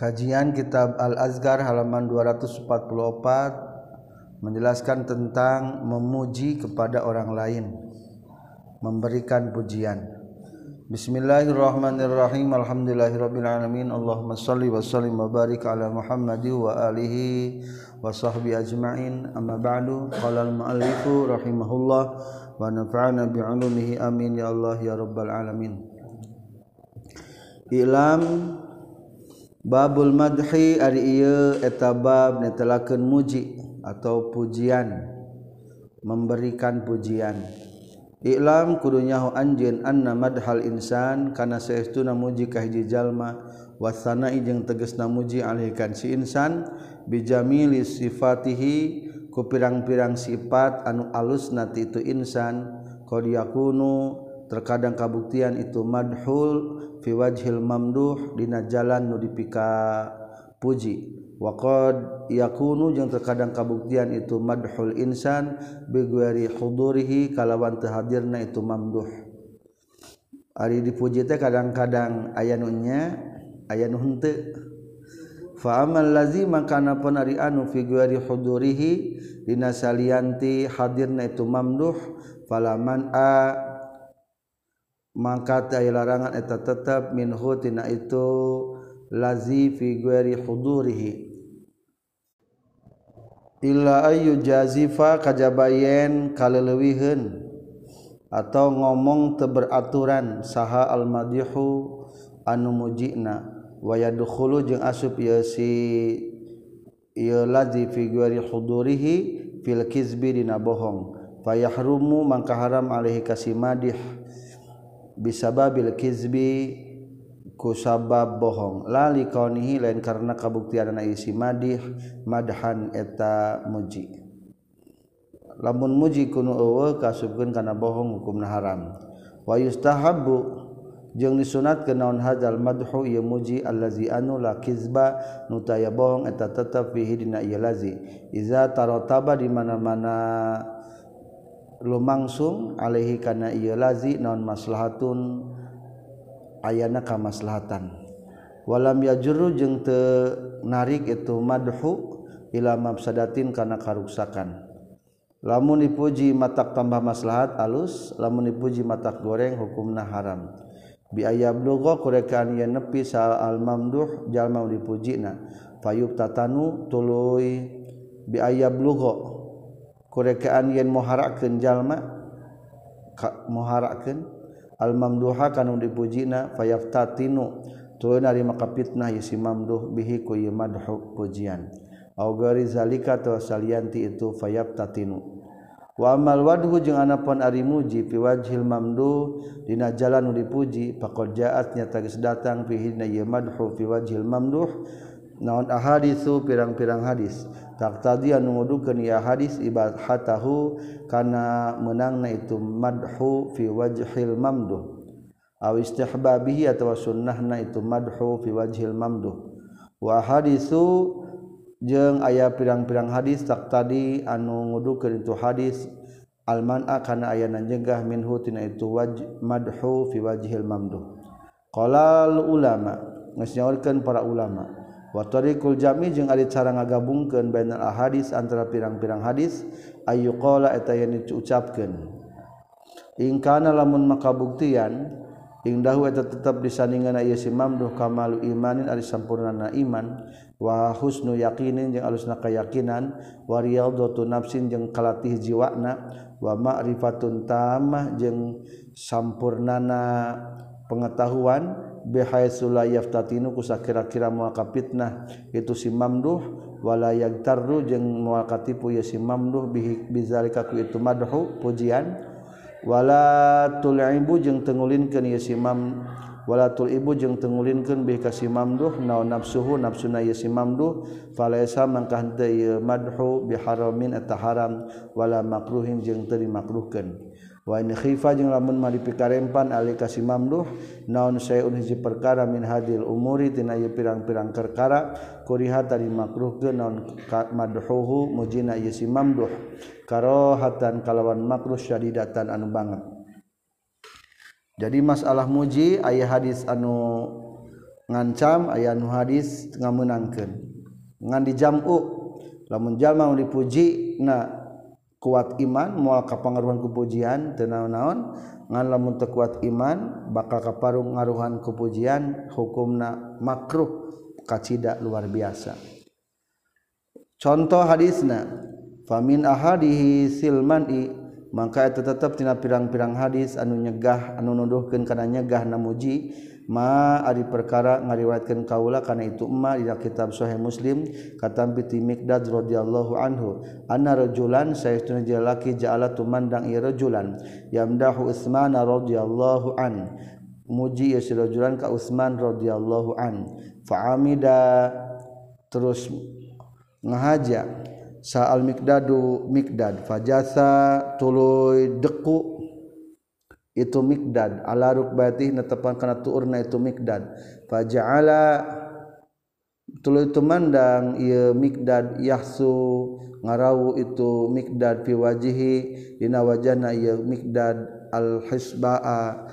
Kajian Kitab Al-Azhar halaman 244 menjelaskan tentang memuji kepada orang lain, memberikan pujian. Bismillahirrahmanirrahim. Alhamdulillahirabbil alamin. Allahumma shalli wa sallim wa barik ala Muhammad wa alihi wa sahbihi ajma'in. Amma ba'du. Qala al-mu'allifu rahimahullah wa nafa'ana bi 'ulumihi amin ya Allah ya rabbal alamin. Ilam Babul Madhi ari etabab netelaken muji atau pujian memberikan pujian. Ilam kudunyahu anjin anna madhal insan kana saestuna muji ka hiji jalma wasana ijeng tegasna muji alihkan si insan bijamili sifatihi ku pirang-pirang sifat anu alusna ti itu insan. Qad yakunu terkadang kabuktian itu madhul fiwajhil mamduh dina jalan nu dipika puji waqad yakunu jeung terkadang kabuktian itu madhul insan biguari hudurihi kalawan tehadirna itu mamduh. Ari dipuji teh kadang-kadang aya nunnya aya nu henteu. Fa amal lazi makana pun ari anu figuari hudurihi dina salianti hadirna itu mamduh. Falaman a mangkata larangan eta tetap minhu tina itu lazi fi ghairi hudurihi. Illa ayu jazifa kajabayen kaleleuwiheun atau ngomong teu beraturan saha al madihu anu mujina wa yadkhulu jeung asup ieu si ieu lazi fi ghairi hudurihi fil kizbi dina bohong. Fa yahrumu mangka haram alaihi kasimadih madih. bisababil Kizbi kusabab bohong. Lali kaunihi lain karena kabuktian anak isi madih madhan eta muji. Lamun muji kunu ewe kasubkan karena bohong hukum haram. Wa yustahabu jeung disunat ke naon hadal madhu ieu muji allazi anu la kizba nutaya bohong eta tetep fihi dina ieu lazi. Iza tarataba di mana-mana lumangsung alaihi kana ieu lazi naon maslahatun ayana ka maslahatan. Walam yajru jeung teu narik itu madhu ila mafsadatin kana karuksakan. Lamun dipuji matak tambah maslahat alus lamun dipuji matak goreng hukumna haram. Bi ayab dogo kurekaan yen nepi sa al mamduh jalma dipujina fayuk tatanu tuluy. Bi ayab lugo. kurekaan yen muharakeun jalma muharakeun al mamduha kanu dipujina fayaftatinu tuluy ari maka fitnah si mamduh bihi ku ieu madhu pujian. Au gari zalika to salianti itu fayaftatinu wa amal wadhu jeung anapun ari muji fi wajhil mamduh dina jalan nu dipuji faqad jaat nya tagis datang fihi na ieu madhu fi wajhil mamduh naon ahaditsu pirang-pirang hadis. Tak tadi nungudukeun ya hadis ibahatahu kana menangna itu madhu fi wajhil mamduh aw istihbabihi atawa sunnahna itu madhu fi wajhil mamduh wa hadisu jeung aya pirang-pirang hadis tak tadi anu ngudukeun itu hadis alman'a kana aya nanjegah minhu tina itu waj madhu fi wajhil mamduh qala ulama ngasnyaurkeun para ulama. Watarikul jami jeung ari cara ngagabungkeun bainal ahadis antara pirang-pirang hadis ayu qala eta yen diucapkeun. In kana lamun makabuktian ing dahu eta tetep disandingan ieu si mamduh kamalu imanin ari sampurnana iman wa husnu yaqinin jeung alusna kayakinan wa riyadhatu nafsin jeung kalatih jiwana wa ma'rifatun tamah jeung sampurnana pengetahuan bihaitsulayaftatinu ku kira-kira muaka fitnah. Itu si mamduh wala yagtarru jeung muaka tipu ya si mamduh bihi bizalika ku itu madhu pujian. Wala tulibu jeung tengulinkeun ya si mam wala tul ibu jeung tengulinkeun bihi ka si mamduh naon nafsuhu nafsuna ya si mamduh. Falaisa mangkah teu madhu biharamin eta haram wala makruhin jeung teu dimakruhkeun. Wafa lamun dipikarempan Ali kasih mamduh naon saya hiji perkara min hadil umuri tina pirang-pirang kerkara tadi makruh ke nonmadhuhu mujina yesi mamduh karohatan kalawan makruh syadidatan anu banget. Jadi masalah muji ayah hadis anu ngancam aya nu hadis ngamunangkan ngan di jam'u lamun jama dipuji na kuat iman mual kapangaruhan kepujian tenaon-naon ngan lamun teu kuat iman bakal kaparung ngaruhan kepujian hukumna makruh kacida luar biasa. Contoh hadisna famin ahadihi silmani maka itu tetap tina pirang-pirang hadis anu nyegah anu nuduhkeun kana nyegah namuji ma ari perkara ngariwayatkeun kaula kana itu emma di kitab sahih muslim kata bi Mikdad radhiyallahu anhu anna rajulan saytuna jalaki ja'ala tumandang ieu rajulan yamdahu Utsman radhiyallahu an. Muji ya si rajulan ka Utsman radhiyallahu an. Fa amida terus ngahaja sa'al mikdadu mikdad fajasa tuluy deku itu mikdad. Ala rukbatih netepan kana tuurna itu mikdad. Faja'ala tuluy tumandang ieu mikdad yahsu ngarau itu mikdad fi wajihi dina wajahna ieu mikdad al hisbaa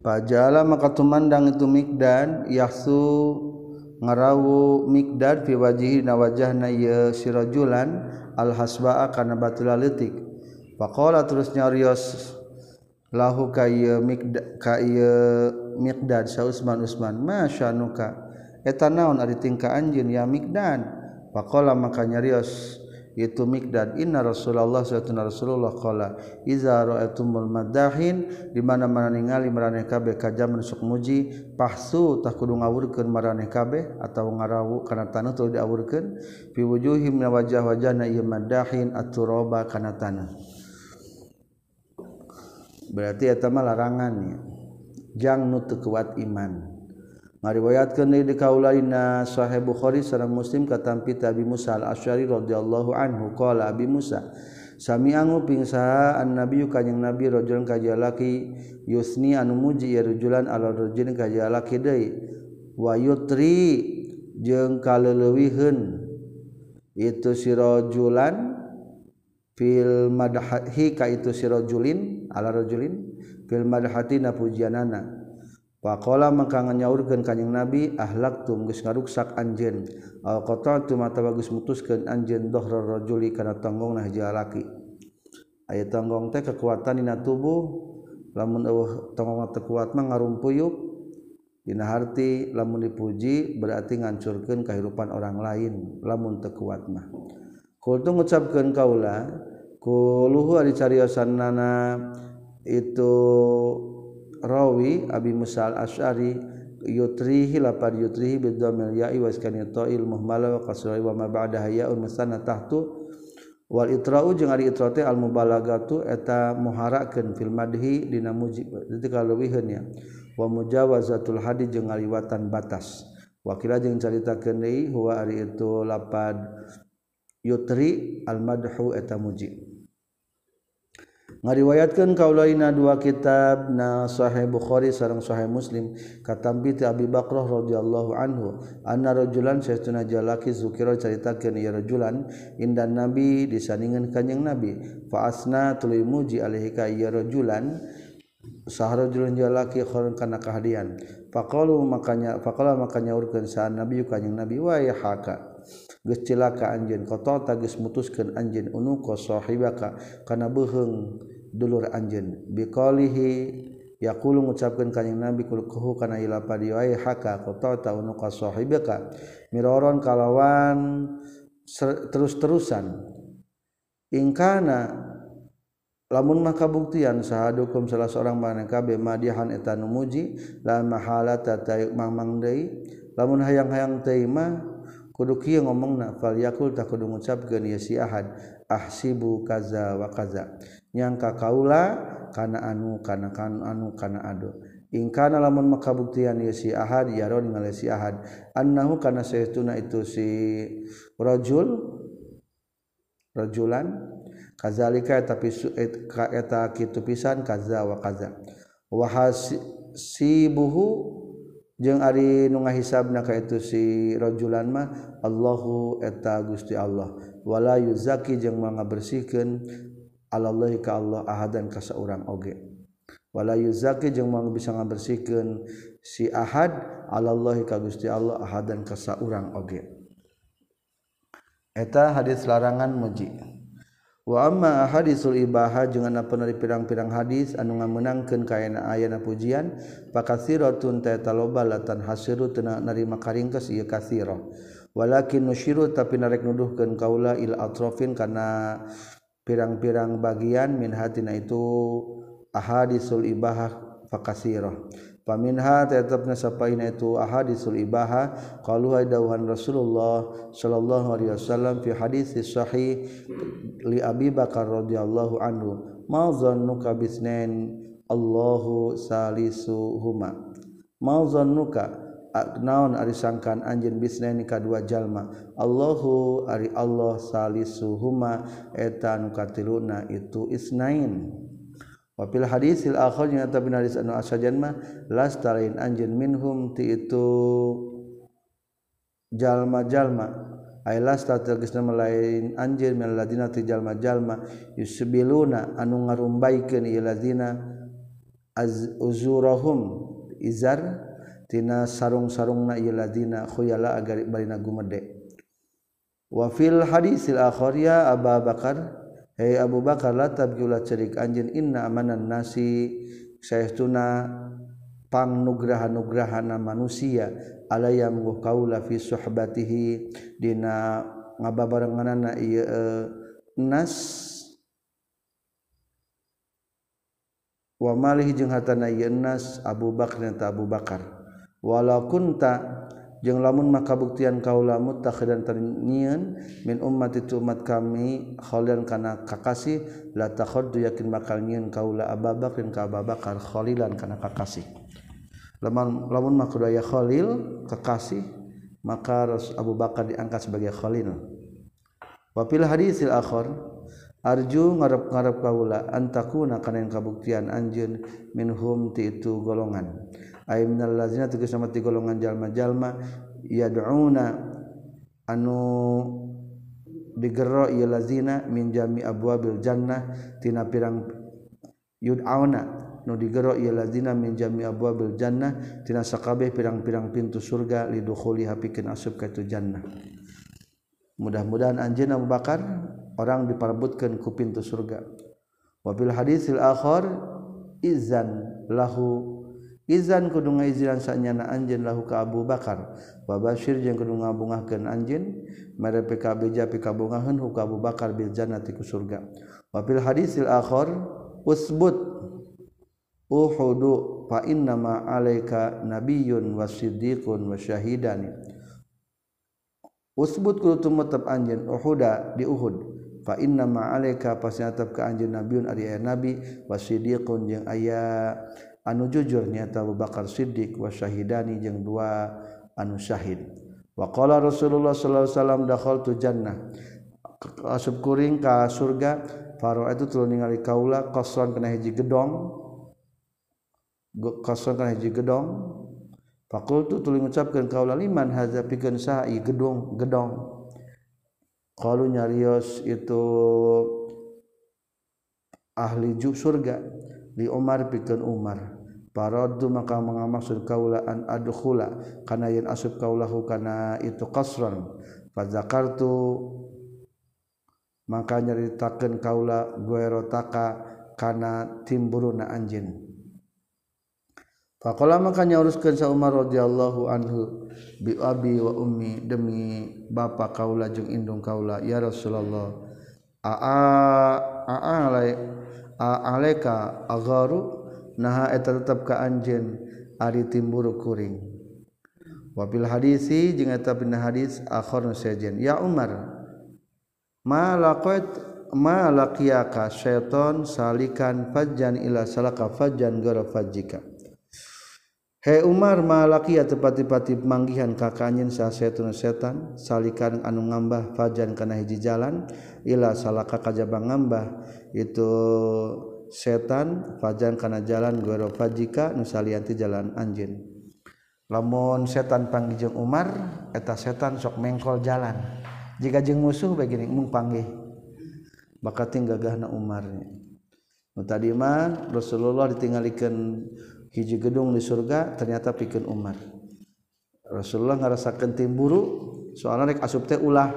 Fajala maka tumandang itu mikdad yahsu ngarawu mikdad fi wajihi na wajahna ieu sirajulan al-hasbaa kana batula leutik faqala terus nyarios lahu ka ieu ka ieu miqdad sa Usman Usman masyanuka eta naon ari tingka anjeun ya miqdad faqala maka nyarios itu Mikdad. Inna Rasulullah sallallahu Rasulullah qala iza ra'atumul madahin di mana-mana ningali maraneh kabeh kajam sok muji pahsu tak kudu ngawurkeun maraneh kabeh atawa ngarawu kana tanah tuluy diawurkeun. Fi wujuhim na wajah-wajahna ieu madahin at-turaba kana tanah. Berarti eta mah larangannya jang nu teu kuat iman. ngariwayatkeun deui di kaulaina Sahih Bukhari sareng Muslim katampi Tabi Musa Al-Asy'ari radhiyallahu anhu. Qala Abi Musa sami angu ping saha annabi kanjing nabi rajulun ka jalaki yusni anu muji rajulan ala rajulin ka jalaki deui wa yutri jeung kaleleuwiheun itu si rajulan fil madhi ka itu si rajulin ala rajulin fil madhati na pujianana. Pakola maka nyaurkan kanyang nabi ahlak tum geus ngaruksak anjeun al qata tu mata bagus mutuskeun anjeun dhahrar rajuli kana tonggong nah jalaki aya tonggong teh kekuatan dina tubuh lamun eueuh tonggong teh kuat mah ngarumpuyuk. dina harti lamun dipuji berarti ngancurkeun kehidupan orang lain lamun teu kuat mah kul tu ngucapkeun kaula kuluhu ari cariosanna itu rawi Abi Musa al-Asy'ari yutrihi lapar yutrihi bidhamil ya'i wa iskani ta'il muhmala wa kasrai wa ma ba'daha ya'un musanna tahtu wal itra'u jeung ari itra teh al mubalagatu eta muharakeun fil madhi dina muji jadi kaleuwiheun ya wa mujawazatul hadi jeung ngaliwatan batas. Wakila jeung caritakeun deui huwa ari itu lapad yutri al madhu eta muji. ngariwayatkan kaulaina dua kitab na sahih Bukhari sareng sahih Muslim katambi ti Abi Bakrah radhiyallahu anhu anna rajulan saytuna jalaki zukira caritakeun ieu rajulan indan nabi disandingan kanjing nabi fa asna tuluy muji alaihi ka ieu rajulan saharajulun jalaki kharon kana kahadian faqalu makanya faqala makanya urkeun saan nabi kanjing nabi? Wa ya haka geus cilaka anjeun qata tagis mutuskeun anjeun unuqa sahibaka kana beuheung dulur anjeun. Biqalihi yaqulu ngucapkeun kanjing nabi kul kuhu kana ila padiwai haka qatata unuqa sahibaka miroron kalawan terus-terusan. Ingkana lamun mah kabuktian sahadukum salah seorang mana kabe madihan eta numuji la mahala tatayuk mamang deui. Lamun hayang-hayang teh mah kudu kieu ngomongna fal yakul tak kudu ngucapkeun ieu si ahad ahsibu kaza wa kaza. Nyangka kaula kana anu kana kan anu kana ado in kana lamun makabuktian ieu si ahad yaron ngaleh si ahad. Annahu kana saytuna itu si rajul rajulan kazalika tapi suet ka eta kitu pisan kaza wa kaza. Wa hasibuhu jeung Ari nu ngahisabna ka itu sirojulan mah Allahu eta Gusti Allah. Wala yuzaki jeung manga bersihkeun alallahi ka Allah ahadan ka saurang oge. Wala yuzaki jeung manga bisa ngabersihkeun si ahad alallahi ka Gusti Allah ahadan ka saurang oge. Eta hadis larangan muji. wama hadisul Ibaha jeung jangan peneri pirang-pirang hadis anu ngamenangkeun kaena ayana pujian pakasiratun pakasiroun latan hasiru tena narima karingkes ieu kasiro walakin nusyiru tapi narek nuduhkeun kaula il atrofin kana pirang-pirang bagian min hatina itu ahadisul ibahah pakasiroh paminha tetapna sapaina itu ahadisul ibaha qalu hadawan Rasulullah sallallahu alaihi wasallam fi hadis sahih li Abi Bakar radhiyallahu anhu ma zannuka bisnain? Allahu salisuhuma. Ma zannuka? Naon ari sangkan anjeun bisnain ka dua jalma? Allahu ari Allah salisuhuma. Eta nu katiluna itu isnain. wapil hadisil akhir yang tapi hadis anu asajan mah las tarain anjen minhum ti itu jalma jalma ay las tegesna lain anjen min ladina ti jalma jalma yusbiluna anu ngarumbaikeun ieu ladina az uzurahum izar tina sarung-sarungna ieu ladina khuyala agar barina gumede. Wafil hadisil akhir ya Abu Bakar Hei Abu Bakar la tabjula cerik. Anjeun inna amanan nasi. Saestuna pangnugraha-nugrahana manusia. Alaya mungguh kaula fi suhbatihi. Dina ngababarenganna ieu uh, nas. Wa malih jeung hatana ieu nas. Abu Bakar eta Abu Bakar. Walau kunta lamun maka buktian kaula mutakhidan ternyian min umat itu umat kami khalilan kana kakasih la takhaddu yakin bakal nyieun kaula Abu Bakar ka Abu Bakar khalilan kana kakasih. Lamun lamun maka daya khalil kekasih maka Abu Bakar diangkat sebagai khalil. Wa fil hadisil akhir arju ngarep-ngarep kaula antakuna kana kabuktian anjeun minhum ti itu golongan lazina tegas sama ti golongan jalma-jalma. Yad'una anu digero ieu lazina min jami abwabil jannah. Tina pirang yud'auna nu digero ieu lazina min jami abwabil jannah. Tina sakabeh pirang-pirang pintu surga lidukhuli hapikeun asup ka tu jannah. Mudah-mudahan anjeunna Abu Bakar orang diperebutkeun ku pintu surga. Wabil hadisil akhir izan lahu Izan kudu ngaiziran sanyana anjeun lahu ka Abu Bakar. Wa basyir jeung kudu ngabungahkeun anjeun mere PKB ja pikabungaheun hu ka Abu Bakar bil jannati ku surga. Wa fil hadisil akhar usbut uhudu fa inna ma alaika nabiyyun wasiddiqun wasyahidan usbut kudu tumetep anjeun uhuda di Uhud. Fa inna ma alaika pasti atap ka anjeun nabiun ari aya nabi. Wasidiqun jeung aya anu jujur nyata Abu Bakar Siddiq wa syahidani jeung dua anu syahid. Wa qala Rasulullah sallallahu alaihi wasallam dakhaltu jannah. Asup kuring ka surga faro itu tuluy ningali kaula qasran kana hiji gedong. Qasran kana hiji gedong. Fakultu tuluy ngucapkeun kaula liman hadza pikeun saha ieu gedong gedong? Qalu nyarios itu ahli surga. Di Umar pikeun Umar. Paradu maka mengamaksud kaulaan adkhula. Kana yen asub kaulahu kana itu qasran. Zakartu maka nyaritakeun kaula guerotaka kana timburuna anjeun Faqala maka nyauruskeun sa Umar radhiyallahu anhu bi abi wa ummi demi bapa kaula jeung indung kaula ya Rasulullah a a aleka agharu naha eta tetap ka anjen ari timbur kuring. Wabil hadisi jeung eta bina hadis akhir sejen. Ya Umar ma laqat ma laqiyaka syaiton salikan fajjan ila salaka fajjan gara fajjika. He Umar ma laqiya tepati-pati manggihan ka kakanyin sa setan setan salikan anu ngambah fajan kana hiji jalan ila salaka kajaba ngambah. itu setan fajan kana jalan goro fajika nusalianti jalan anjin lamun setan panggijeng Umar eta setan sok mengkol jalan. Jika jeng musuh begini mung panggih. Maka tinggal gahna Umar nu tadi mah Rasulullah ditinggalikan hiji gedung di surga ternyata pikir Umar. Rasulullah ngarasakeun tim buru soalnya rek asup teh ulah.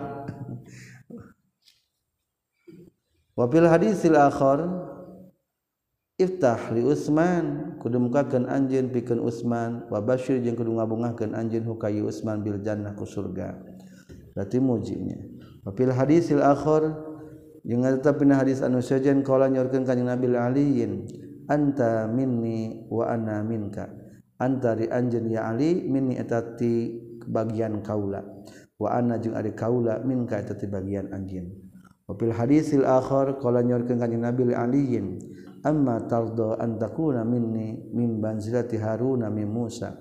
wafil hadisil akhar iftah li Utsman kudu mukakeun anjeun pikeun Utsman wa basyir jeung kudu ngabungahkeun anjeun hukayi Utsman bil jannah ku surga. Berarti mujibnya wafil hadisil akhir jeung tetep pina hadis anu sejen kala nyorkeun kanjing Nabi aliin anta minni wa ana minka. Anta ri anjeun ya Ali minni etati bagian kaula. Wa ana jeung ari kaula minka eta bagian anjeun wa fil hadisil akhar qala nyorkeun kanjing Nabi aliyin amma tardo an takuna minni min banzilati Haruna min Musa?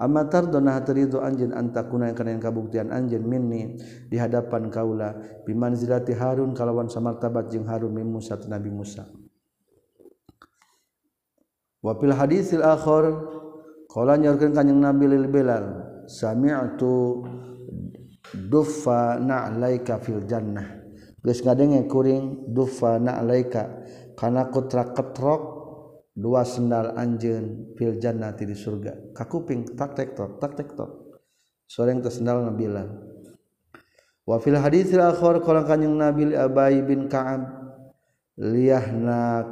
Amma tardo nah terido anjeun an takuna kana kabuktian anjeun minni di hadapan kaula bi Harun kalawan samartabat jeung Harun min Musa Nabi Musa. Wa fil hadisil akhar qala nyorkeun kanjing Nabi lil Bilal sami'tu duffa na'laika fil jannah geus ngadenge kuring duffa na'laika. Karena kutra ketrok dua sendal anjen fil jannati di surga. Kakuping tak tektor tak tektor. Soreng tas sendal nabilan wa fil haditsil akhir qala kanjing nabi abay bin ka'ab liyahna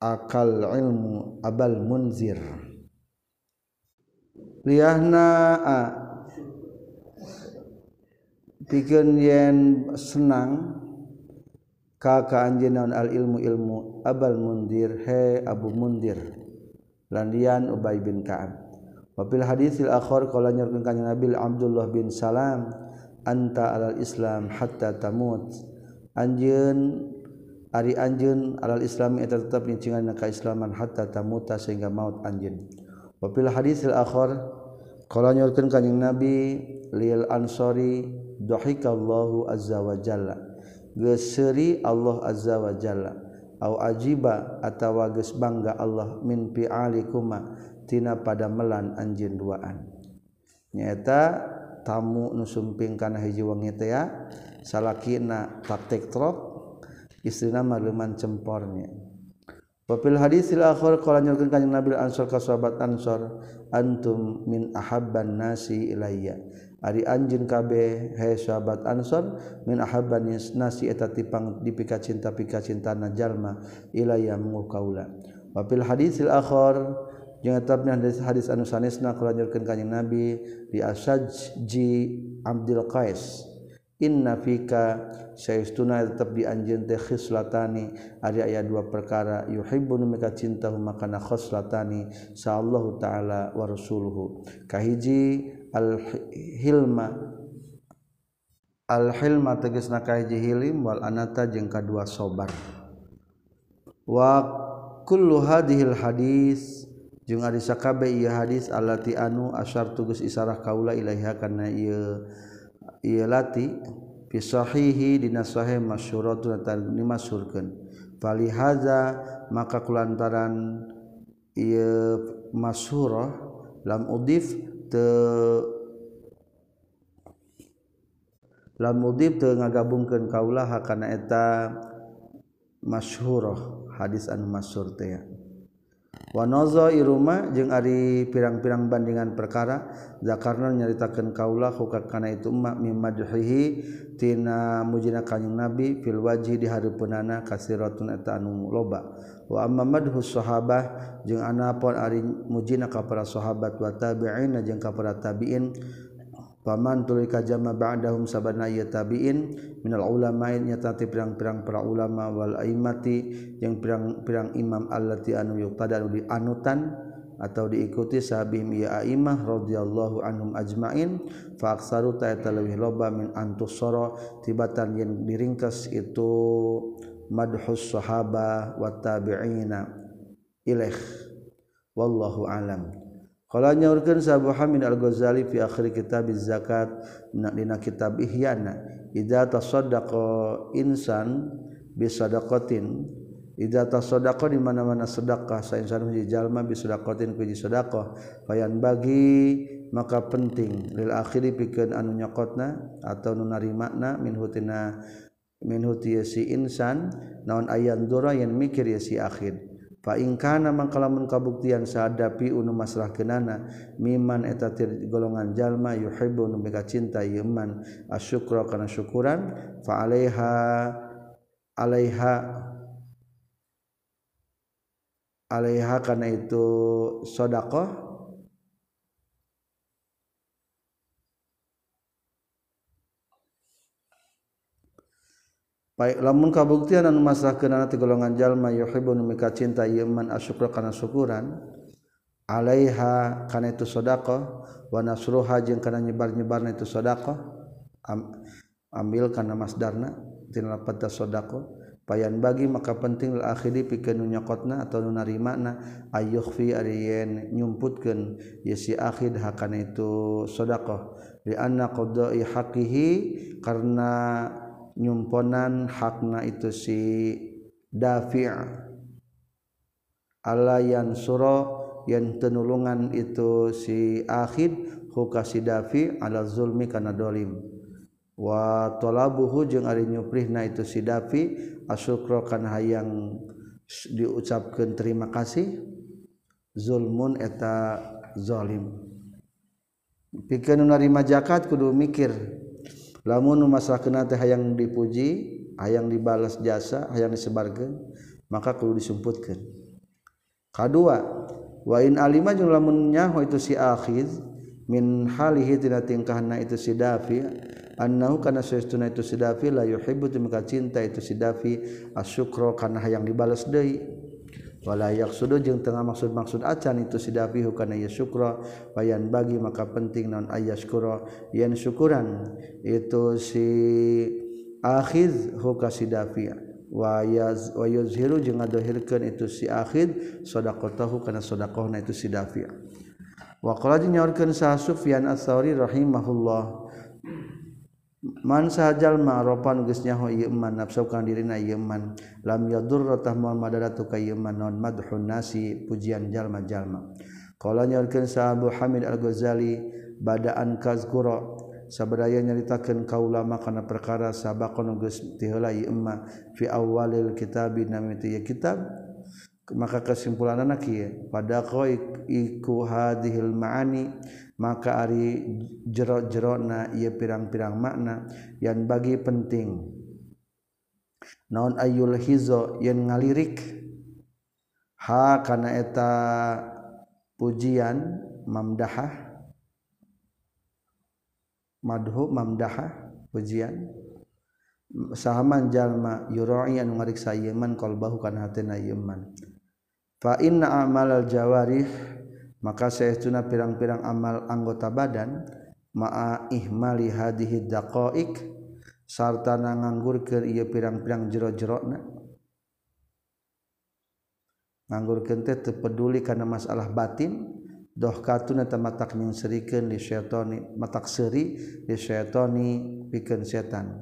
akal ilmu abal munzir. Liyahna a pikeun yen senang ka ka anjeun al ilmu ilmu abal mundir he abu mundir. Landian ubay bin ka'ab. Wabil hadithil akhar kala nyorkeun ka Nabi Abdullah bin Salam anta alal Islam hatta tamut. Anjeun ari anjeun alal Islam eta tetep ncingan ka Islaman hatta tamuta sehingga maut anjeun. Wabil hadithil akhar kala nyorkeun ka Nabi lil ansori dhahikallahu azza wa jalla. Geseri Allah azza wa jalla. Au ajiba atawa geus bangga Allah min fi'alikuma. Tina pada melan anjeun duaan. Nyaeta tamu nu sumping kana hiji wangi teh ya salakina praktek trok istrina maluman cempornya. Wafil hadisil akhir qala nyurkeun kanjeng Nabi Ansor ka sahabat Ansor antum min ahabban nasi ilayya. Ari anjin kabeh he sahabat Ansor min ahabban nasi eta tipang dipika cinta-pika cintana jalma ilaya mungu kaula. Wa fil hadisil akhir jeung tetapna hadis hadis anu sanesna kulanjutkeun kanjing Nabi di Asajji Abdul Qais. Inna fika sayastuna tetap di anjeun teh khislatani ari aya dua perkara yuhibbun mika cinta makana khislatani sallallahu taala wa rasuluhu kahiji al-hilma. Al-hilma tegas nakahiji hilim wal anata jeung kadua sobar. Wa kullu hadhil hadis jeung ari sakabe ieu hadis allati anu asyar tugas isarah kaula ilaiha kana ieu ieu lati fi sahihi dina sahih masyhuratun tan dimasyhurkeun. Falihaza maka kulantaran ieu masyhurah lam udif la mudib teu ngagabungkeun kaulah kana eta masyhurah hadis anu masyhur teh wanozo iruma jeung ari pirang-pirang bandingan perkara zakarna nyaritakeun kaulah hukak kana itu emak mimadhihi tina mujina kanjing nabi fil waji di hareupeunana kasiratun eta anu loba. Wa amma madhu sahabah jeung anapon ari mujina ka para sahabat wa tabi'in jeung ka para tabi'in paman tuluy ka jama ba'dahum sabana ya tabiin. Minal ulamain nyata ti pirang-pirang para ulama wal aimati. Yang pirang-pirang imam allati anu yuqtada anu dianutan atau diikuti sahabim ya aimah radhiyallahu anhum ajmain. Fa aksaru ta talawih loba min antusara tibatan yang diringkas itu madhus sahaba wa tabi'ina. Ilaih. Wallahu alam. Kalau nyaurkeun sa Abu Hamid Al-Ghazali fi akhir kitab zakat dina kitab Ihyana idza tasaddaqa insan bi sadaqatin idza tasaddaqa di mana-mana sedekah sa insan hiji jalma bi sadaqatin ku sedekah. Bayan bagi maka penting lil akhiri pikeun anu nyokotna atau nu narimakna min hutina min huti si insan naon ayan dura yang mikir ya si akhir. ingkana mangkalamun kabuktian sadapi unu masrah kenana miman eta golongan jalma yuhibbu nu mega cinta yeman asyukra kana syukuran fa alaiha alaiha alaiha kana itu sedekah baik lamun kabuktian anu masalah kenana ti golongan jalma yuhibbu mika cinta ieu asyukra kana syukuran alaiha kana itu sedekah wa nasruha jeung kana nyebar-nyebarna itu sedekah Am, ambil kana masdarna tina lapat sedekah payan bagi maka penting lil akhiri pikeun nyokotna atau nu narimana ayyukhfi ari yen nyumputkeun ye si akhid hakana itu sedekah li anna qada'i haqqihi karena nyumponan hakna itu si dafi' ala yang suro yang tenulungan itu si akhid huka si dafi ala zulmi kana dolim. Wa talabuhu jeung ari nyuprihna itu si dafi asyukra kana hayang diucapkan terima kasih zulmun eta zalim pikeun narima zakat kudu mikir lamun masalah kena teh hayang dipuji hayang dibalas jasa hayang disebarkan maka kudu disumputkan kedua wa in alima jeung lamun nyaho itu si akhiz min halihi tina tingkahna itu si dafi annahu kana saestuna itu si dafi la yuhibbu maka cinta itu si dafi asyukra kana hayang dibalas deui. walayak sudu jeung tengah maksud-maksud acan itu sidapihu kana syukra bayan bagi maka penting non ayaskura yen syukuran itu si akhid huka sidafi. Wa yaz wa yuzhiru jeung ngadohirkeun itu si akhid sadaqatahu kana sadaqahna itu sidafi. Wa qala nyaurkeun sa Sufyan ats-Tsauri rahimahullah. man sajal ma'rofan geus nyaho ieu man nafsukan dirina ieu man. Lam yadur yadurra tahmal madaratu ka ieu man non madhun nasi pujian jalma jalma qala nyaurkeun sa Abu Hamid Al-Ghazali badaan kazkura sabadaya nyaritakeun ka ulama kana perkara sabaqon geus tiheula ieu ma fi awalil kitabi nami teu kitab. Maka kesimpulanana kieu pada iku hadhil ma'ani maka Ari jero-jerona ia pirang-pirang makna yang bagi penting. Naon Ayul Hizo yang ngalirik? Ha karena eta pujian mamdahah? Madhu mamdahah pujian? Sahaman jalma yuroi anu ngariksa yeman kalbahu kana hatena yeman fa inna amal al jawarih maka saya tuna pirang-pirang amal anggota badan ma'a ihmali hadhihi daqaiq sarta nanganggurkeun ieu pirang-pirang jero-jerona. Nganggurkeun teh teu peduli kana masalah batin doh katuna teh matak nyungsirikeun li syaitani matak seuri li syaitani pikeun setan.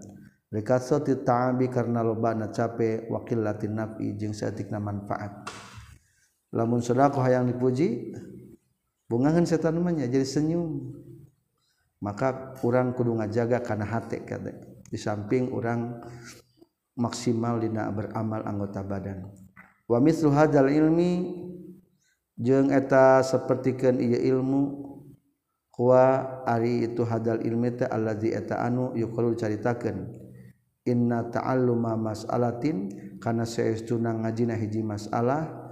Likasati ta'abi karna lobana cape wakil latin nafi jeung saeutikna manfaat. Lamun sedekah yang dipuji bungangan setan namanya jadi senyum. Maka orang kudu ngajaga karena hati kata di samping orang maksimal dina beramal anggota badan. Wa mislu hadzal ilmi jeung eta sapertikeun ieu ilmu huwa ari itu hadal ilmi teh allazi eta anu yuqalu caritakeun inna ta'alluma mas'alatin kana saestuna ngajina hiji masalah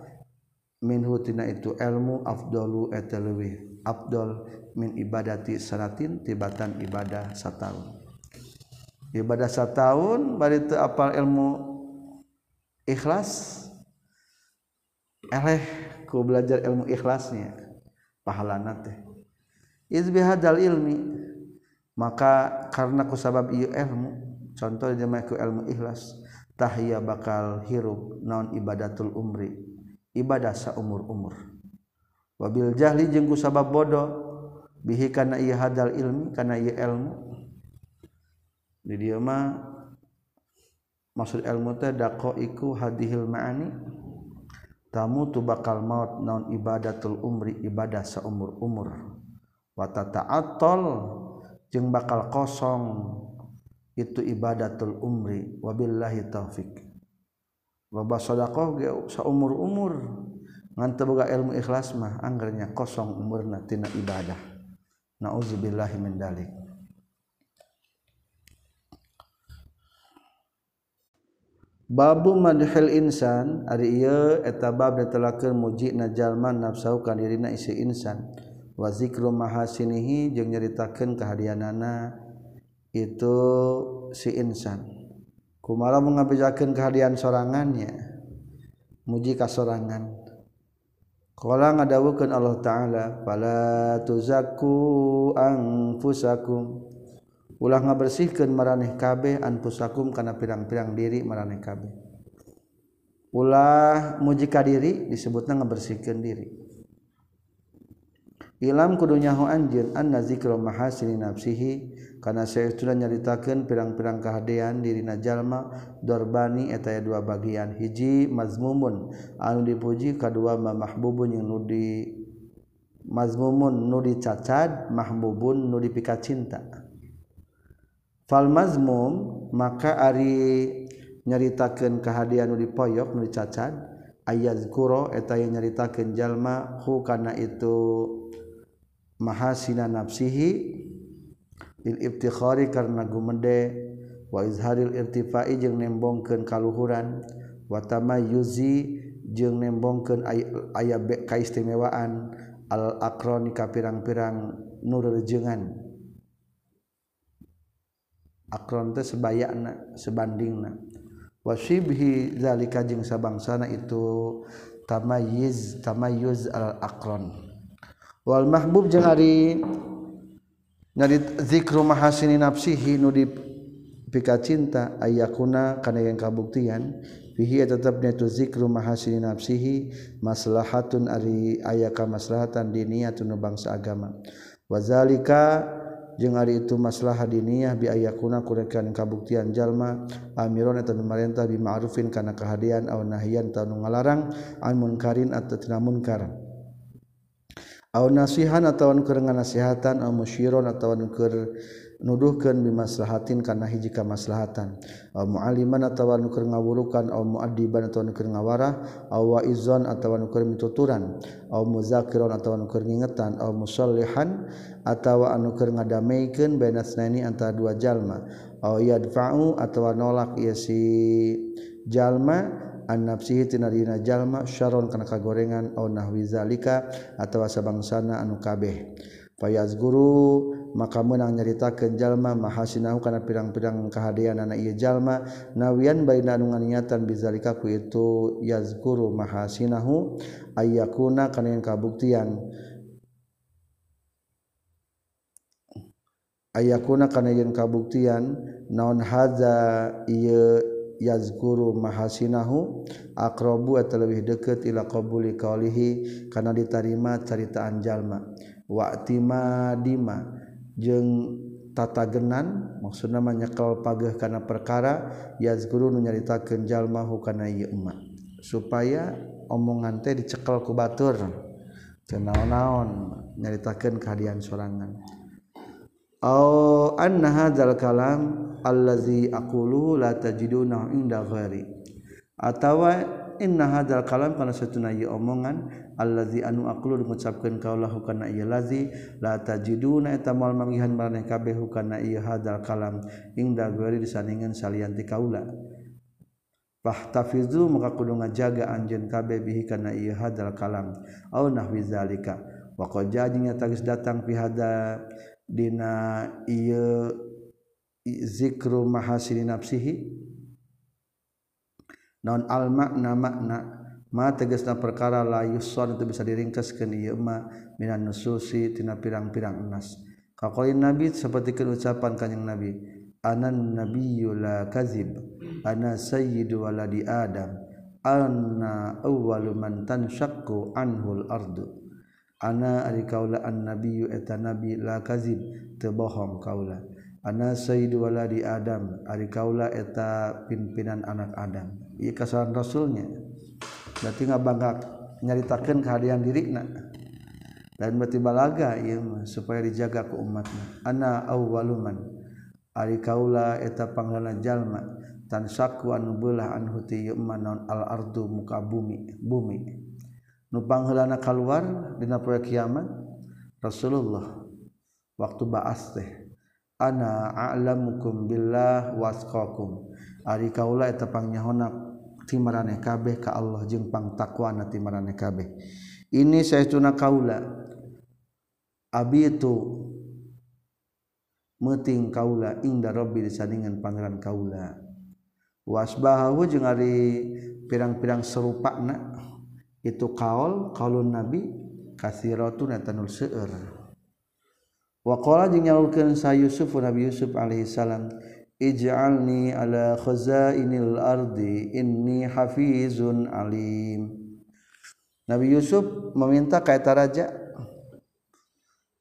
minhutina itu ilmu afdalu eta leuwih afdal min ibadati sanatin tibatan ibadah sataun ibadah sataun bari teu apal ilmu ikhlas eleh ku belajar ilmu ikhlasnya pahalana teh. Iz bihadzal ilmi maka karena ku sabab ieu ilmu contoh jamaah ku ilmu ikhlas tahiyya bakal hirup naon ibadatul umri ibadah sa umur-umur wabil jahli jeung ku sabab bodoh bihi kana ieu hadal ilmi kana ieu ilmu. Di dieu mah maksud ilmu teh daqaiku hadhil ma'ani tamu tu bakal maut naon ibadatul umri ibadah sa umur-umur wa tata'attal jeung bakal kosong itu ibadatul umri. Wabillahi taufik loba sodaqoh ge saumur umur ngan teu boga ilmu ikhlas mah anggernya kosong umurna tina ibadah. Nauzubillahi min dalik. Babu madhil insan ari ieu eta bab ditelakeun muji najalma nafsu ka dirina isi insan. Wa zikru mahasinihi jeung nyaritakeun kahadianana itu si insan. kumala mengabejakan kehadian sorangannya muji kasorangan Kala ngadawukeun Allah taala fala tuzakku anfusakum. Ulah ngabersihkeun maraneh kabeh anfusakum kana pirang-pirang diri maraneh kabeh. Ulah muji ka diri disebutna ngabersihkeun diri. Ilam kudunyahu anjin anna zikru mahasini nafsihi kana saestuna nyaritakeun pirang-pirang kahadean dirina jalma dorbani eta dua bagian. Hiji mazmumun anu dipuji kadua ma mahbubun yang nu di mazmumun nu dicacad mahbubun nu dipika cinta fal mazmum maka ari nyaritakeun kahadean nu dipoyok nu dicacad ayazkuro eta yang nyaritakeun jalma hu kana itu mahasina nafsihi lil ibtikhari karena gumede wa izharil irtifai jeung nembongkeun kaluhuran wa tamayyuzi jeung nembongkeun aya kaistimewaan al akroni ka pirang-pirang nureureungan akron teh sebayana sebandingna. Wa syibhi zalika jeung sabangsana itu tamayiz tamayyuz al akron. Wal mahbub jeung ari nyari zikru mahasini nafsihi nu di pika cinta ayakuna kana yang kabuktian fihi tetapnya tu zikru mahasini nafsihi maslahatun ari aya kamaslahatan diniyatun nu bangsa agama. Wazalika jeung ari itu maslahah diniyah bi ayakuna kurekan kabuktian jalma amiron eta pemerintah bi ma'rufin kana kahadian au nahian tanu ngalarang an munkarin atawa tina munkar aw nasihan atawa kerengan nasihatan aw musyiron atawa keur nuduhkeun bimaslahatin kana hiji kamaslahatan. Aw mualliman atawa keur ngawurukan aw muaddiban atawa keur ngawarah aw waizon atawa keur mituturan aw muzakiron atawa keur ngingetan aw musallihan atawa anu keur ngadameikeun bainasnani antara dua jalma. Aw yadfa'u atawa nolak ieu si jalma an nafsihi tina dina jalma syaron kana kagorengan au nahwi zalika atawa sabangsana anu kabeh. Payas guru maka menang nyaritakeun jalma mahasinahu kana pirang-pirang kahadeanana ieu jalma nawian bari anu nganiatan bizalika ku itu yazguru mahasinahu ayyakuna kana yang kabuktian. Ayakuna kana yang kabuktian naon haza ieu yazguru mahasinahu akrobu atau lebih deket ila qabuli qaulihi karena diterima caritaan jalma. Wa timadima jeung tatagenan maksudna mah nyekel pageuh kana perkara yazguru nu nyaritakeun jalma kana ieu emak supaya omongan teh dicekel ku batur. Teu naon-naon nyaritakeun kehadian sorangan. aw anna hadzal kalam allazi aqulu la tajiduna inda ghairi atawa inna hadzal kalam kana satuna ieu omongan allazi anu aqulu ngucapkeun kaulahu kana ieu lazi la tajiduna eta moal mangihan maraneh kabeh kana ieu hadzal kalam inda ghairi disandingan salian ti kaula. Fahtafizu maka kudu ngajaga anjeun kabeh bihi kana ieu hadzal kalam. Au nahwi zalika. Wa qad jadinya tagis datang fi hadzal dina ieu zikru mahasini nafsihi. Non al makna makna ma tegasna perkara la yuson itu bisa diringkaskeun ieu ma minan nususi tina pirang-pirang nas. Kaqaulin nabi sapertikeun ucapan kanjing nabi anan nabiyyu la kadzib ana sayyidu waladi adam anna awwalu man tanshaqqu anhul ardu. ana ari kaula annabiyyu eta nabi la kazib teu bohong kaula. Ana sayyidu waladi adam ari kaula eta pimpinan anak adam. Ieu kasaran rasulnya. Berarti ngabangga nyaritakeun kahadian dirina dan berarti balaga ieu supaya dijaga ku umatna ana awwaluman ari kaula eta panglana jalma. Tan saku anu beulah anhu ti yeuman naon al ardu muka bumi bumi. nupanghana keluar dina poe kiamat Rasulullah waktu baas teh ana a'lamukum billah wasqakum. Ari kaula eta pangnyahonak ti maraneh kabeh ka Allah jeung pangtakwana ti maraneh kabeh. Ini saytuna kaula. Abitu meting kaula inda rabbi disandingan pangeran kaula. Wasbahu jeung ari pirang-pirang serupana itu kaol kalun nabi kasirotun etanul seueur. Waqala jeung nyalukeun sa Yusuf Nabi Yusuf alaihi salam ij'alni ala khazainil ardi inni hafizun alim. Nabi Yusuf meminta ka eta raja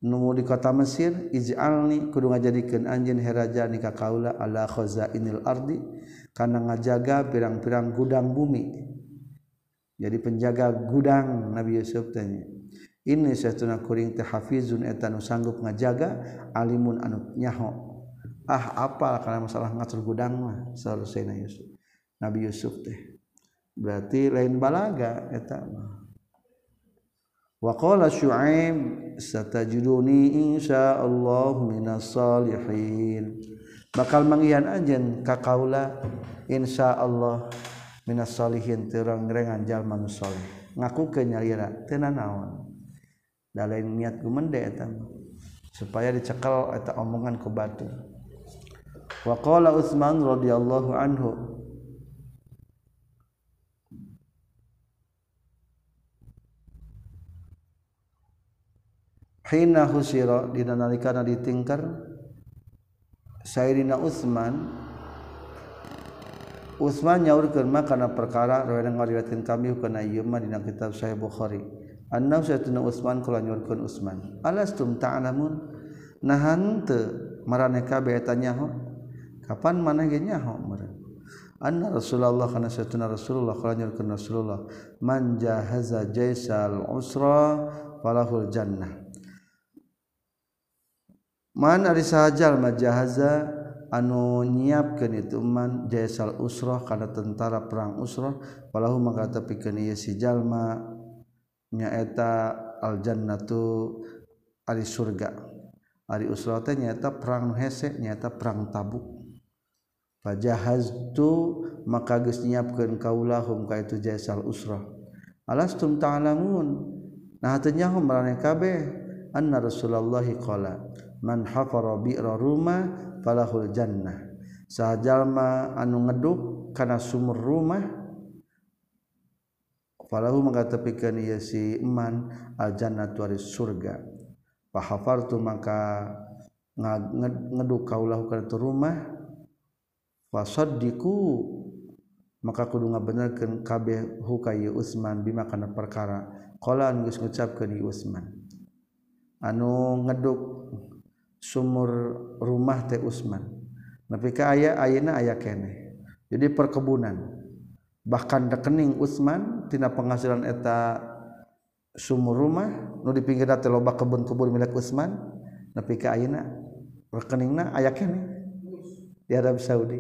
nu di kota Mesir ij'alni kudu ngajadikeun anjeun heraja ni ka kaula ala khazainil ardi kana ngajaga pirang-pirang gudang bumi. jadi penjaga gudang Nabi Yusuf tanya. Ini satuna kuring teh hafizun eta nu sanggup ngajaga alimun anu nyaho. Ah apal karena masalah ngatur gudang mah selalu sayna Yusuf. Nabi Yusuf teh berarti lain balaga eta mah. Wa qala syu'aib satajiduni insyaallah minas salihin. Bakal mangian anjeun ka kaula insyaallah. Minas salihin terang ngerengan jalma nu saleh. Ngakukeun nyalira teu naon. Da lain niat gumende eta supaya dicekal eta omongan ku batu. Waqala Utsman radhiyallahu anhu hina husira dina nalikana ditingkar Sayyidina Utsman Utsman nyaurkeun makana perkara rawi ngariwayatkeun kami kana ieu mah dina kitab Sahih Bukhari. Anna Sayyidina Utsman kula nyaurkeun Utsman. Alastum ta'lamun? Nahan teu maraneh kabeh eta nyaho? Kapan maneh ge nyaho meureun? Anna Rasulullah kana satuna Rasulullah kala nyaurkeun Rasulullah. Man jahaza jaisal usra falahul jannah. Mana sahjal majahaza anu nyiapkan ituman jasal usroh karena tentara perang usroh walau maka tapi kenia si jalma nyaeta aljannatu ari surga. Ari usroh teh nyata perang hese nyata perang tabuk. Fajahaz tu maka geus nyiapkeun kaulahum ka itu jaisal usrah alastum ta'lamun. Nah teu nyaho marane kabeh. anna Rasulullah qala man hafara bi'ra ruma falahul jannah sajalma anu ngeduk kana sumur rumah falahu mengatakan ieu si iman al jannatu waris surga. Fahafartu maka ngeduk kaulahu kana tu rumah. Fasaddiqu maka kudu ngabenerkeun kabeh hukai Utsman bima kana perkara. Qala geus ngucapkeun Utsman. anu ngeduk sumur rumah teh Usman. Tapi ke ayah ayana ayah kene. Jadi perkebunan. Bahkan rekening Utsman tina penghasilan eta sumur rumah nu di pinggir teh loba kebun-kebun milik Utsman tapi ke ayana rekeningna ayah kene. Di Arab Saudi.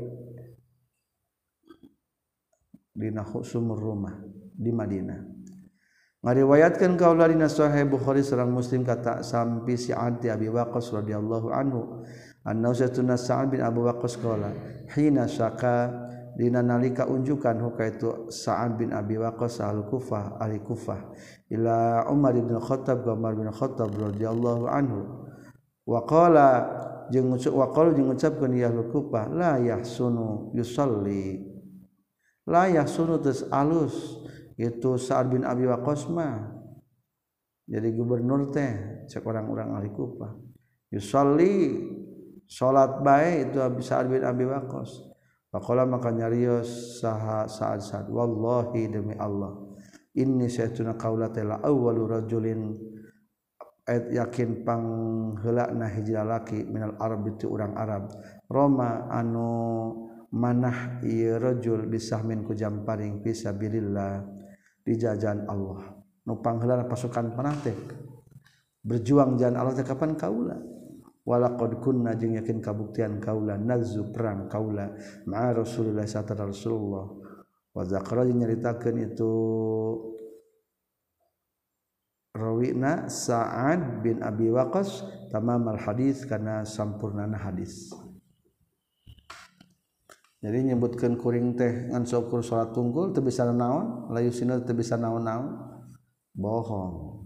Di sumur rumah di Madinah. ngariwayatkan kaulah dina sahih Bukhari sareng Muslim kata sampi Sa'ad bin Abi Waqqas radhiyallahu anhu. Annahu satuna Sa'ad bin Abi Waqqas qala hina syaka dina nalika unjukan hukaitu Sa'ad bin Abi Waqqas al Kufah ahli Kufah ila Umar bin Khattab Umar bin Khattab radhiyallahu anhu. Wa qala jeung wa qala jeung ngucapkeun ya al Kufah la yahsunu yusalli. La yahsunu tas alus. itu Sa'ad bin Abi Waqqas mah jadi gubernur teh cek orang-orang ahli Kufah yusolli salat bae itu Abi Sa'ad bin Abi Waqqas. Pakola maka nyarios saha saat saat wallahi demi Allah ini saya tuna kaula tela awalu rajulin. Ayat yakin panghela na hijrah laki minal Arab itu orang Arab. Roma anu manah iya rajul bisah min kujamparing fisabilillah di jajan Allah. Nupangheulana pasukan panate berjuang jalan Allah teh kapan kaula? Walaqad kunna jeung yakin kabuktian kaula nazu perang kaula ma Rasulullah sarta Rasulullah. Wa zakara nyaritakeun itu rawina Sa'ad bin Abi Waqqas tamam al hadis kana sampurnana hadis. Jadi nyebutkan kuring teh ngan syukur salat tunggul teu bisa naon layu sina teu bisa naon-naon. Bohong.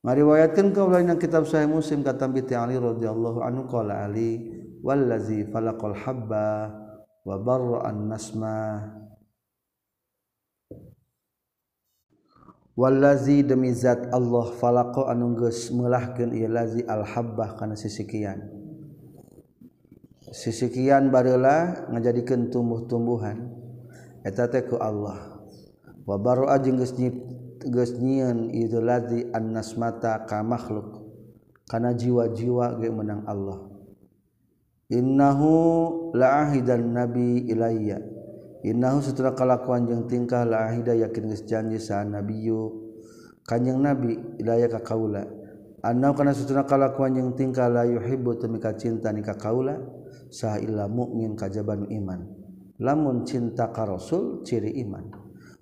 Ngariwayatkeun kaula dina kitab sahih muslim kata bi Ali radhiyallahu anhu qala Ali wallazi falaqal habba wa barra an nasma. Wallazi demi zat Allah falaqa anu geus meulahkeun lazi al habbah kana sisikian sisikian barelah menjadikan tumbuh-tumbuhan. Etateku Allah. Wabar nyiin Iduladi annas mata ka makhluk. Karena jiwa-jiwa ge menang Allah. Innahu laahi dan nabi Iaya innahu setelah kelakuan jeung tingkah lahida yakin janji sah nabiyu kanjeng nabi Iaya ka kaula. An karena setelah kelakuan yang tingkah layu hebo temika cinta nikah kaula. sahailah mukmin kajaban iman. Lamun cinta ka rasul ciri iman.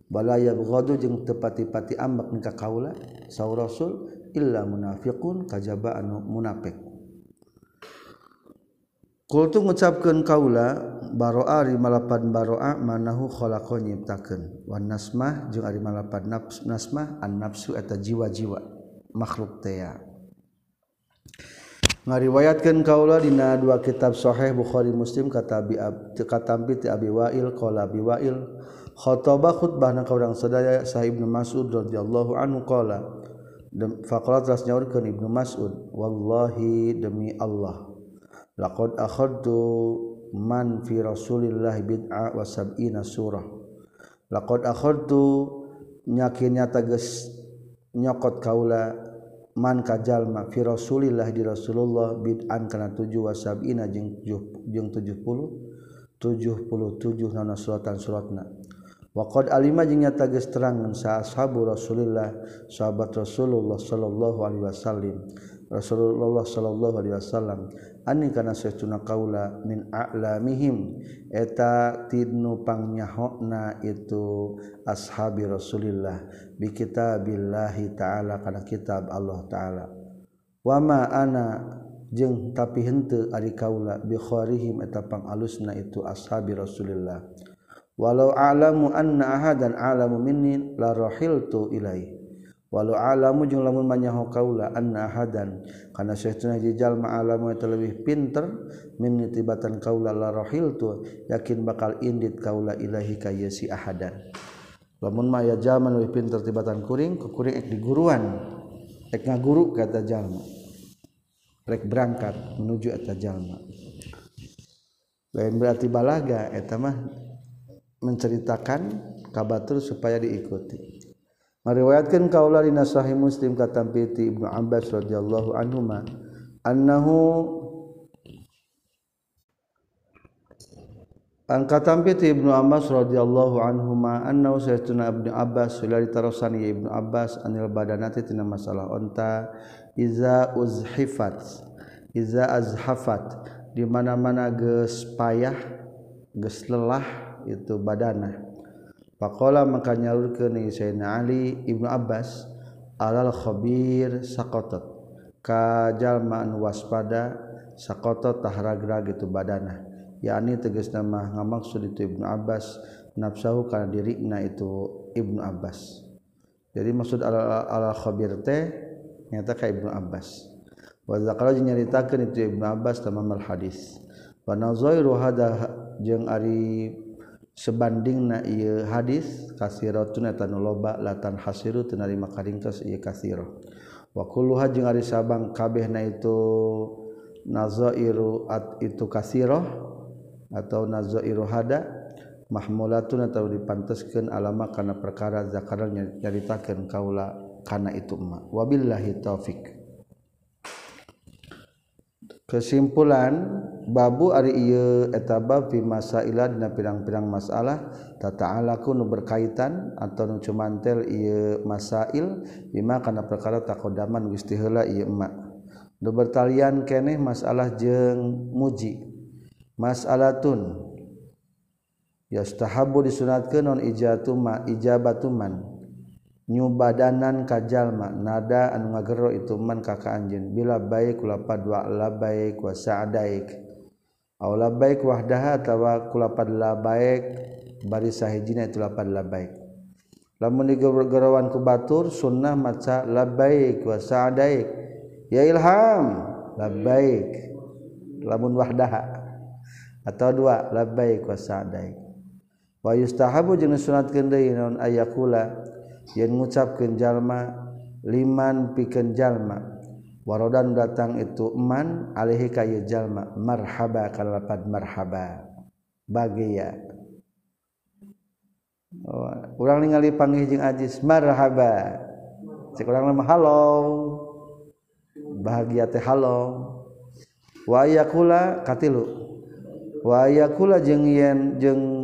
Balaya bghadu jeung tepati-pati ambek ka kaula saur rasul illa munafiqun kajaba anu munafik. Kultu ngucapkeun kaula baroa ari malapan baroa manahu khalaqa nyiptakeun. Wan nasmah jeung ari malapan nafs nasmah an nafsu eta jiwa-jiwa makhluk teh ngariwayatkeun kaula dina dua kitab sahih Bukhari Muslim kata abi kata abi Wa'il qala abi Wa'il khotbah khutbah na kaurang sadaya sahib Ibnu Mas'ud radhiyallahu anhu qala faqalat ras Ibnu Mas'ud wallahi demi Allah laqad akhadtu man fi Rasulillah bid'a wa sab'ina surah laqad akhadtu nyakin nyata geus nyokot kaula man kajallma fi Rasulillah di Rasulullah bid'an kana tujuh wa sab'ina jeung 70 77 nana suratan suratna. Wa qad alima jeung nyata geus terang Rasulillah sahabat Rasulullah Shallallahu alaihi wasallam. Rasulullah Shallallahu Alaihi Wasallam aning karena secuna kaula min a'lamihim. Eta tidnu pangnyaho'na itu ashabi Rasulillah bi kitabillahi ta'ala kana kitab Allah ta'ala. Wama ana jeung tapi henteu ari kaula bi kharihim eta pangalusna itu ashabi Rasulillah. Walau a'lamu anna ahadan a'lamu minni la rahiltu ilaihi. walau alamu jeung lamun manyaho kaula anna ahadan kana saytuna jijal ma'alamu itu lebih pinter min nitibatan kaula la rahiltu yakin bakal indit kaula ilahi ka yasi ahadan. Lamun maya jaman lebih pinter tibatan kuring ku kuring ek diguruan ek ngaguru kata jalma rek berangkat menuju eta jalma lain berarti balaga eta mah menceritakan kabatur supaya diikuti. Meriwayatkan kaula dina sahih muslim kata piti ibnu abbas radhiyallahu anhu annahu an kata piti ibnu abbas radhiyallahu anhu annahu sayyiduna ibnu abbas sudah ditarosan ya ibnu abbas anil badanati tina masalah onta iza uzhifat iza azhafat. Di mana-mana geus payah geus lelah itu badana Pakola maka nyalurkeun ni Sayyidina Ali Ibnu Abbas alal khabir sakotot ka jalma anu waspada sakotot tahragra gitu badana yakni tegas nama ngamaksud itu Ibnu Abbas nafsahu kana dirina itu Ibnu Abbas. Jadi maksud alal, alal khabir teh nyata ka Ibnu Abbas. Wa zakara nyaritakeun itu Ibnu Abbas tamam al hadis. Wa nazairu hada jeung ari sebanding na hadis kasirotun eta loba latan hasiru tenarima narima iya kasiro. kasira wa kulluha jeung ari sabang kabehna itu nazairu at itu kasiro atau nazairu hada mahmulatun atau dipanteskeun alama kana perkara zakaran nyaritakeun kaula kana itu emak. wabillahi taufik kesimpulan babu Ari etaba Vimasila dina pirang-pirang masalah tata'alaku nu berkaitan atau nu cumantel ieu masail bima kana perkara takodaman wis tiheula ieu emak nu bertalian keneh masalah jeung muji. Masalatun yastahabu disunatkeun non ijatu ma ijabatuman. nyubadanan kajallma nada anu ngagero itu man kakak anjeun. Bila baik kulapad wa la baik wa sa'daik aw la baik wahdaha tawa kulapad la baik bari sahijina itu lapad la baik. Lamun digerawan ku batur sunnah maca la baik wa sa'daik ya ilham la baik. Lamun wahdaha. Atau dua la baik wa sa'daik wa yustahabu jeung sunat deui naon ayakula. yen ngucapkeun jalma liman pikeun jalma. Warodan datang itu eman alaihi ka jalma. Marhaba kana marhaba. Bagia oh, urang ningali panggih jeung ajis marhaba. Cek urang mah halo. Bahagia teh halo. Wayakula katilu. Wayakula jeung yen jeung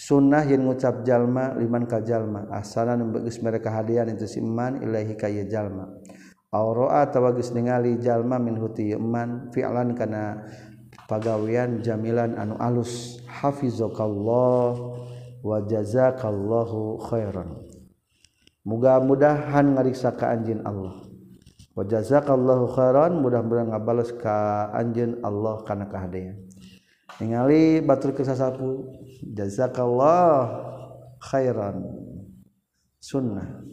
sunnah yang ngucap jalma liman ka jalma. Asalan begus mereka hadian itu si iman Ilahi kay jalma. Aura tawagis ningali jalma min huti iman filan kana pagawean jamilan anu alus. Hafizokallah wajazakallahu khairan. Mudah-mudahan ngariksa ka anjin Allah. Wajazakallahu khairan mudah-mudahan ngabales ka anjin Allah kana kahadean ningali batur kesasapu jazakallah khairan. Sunnah.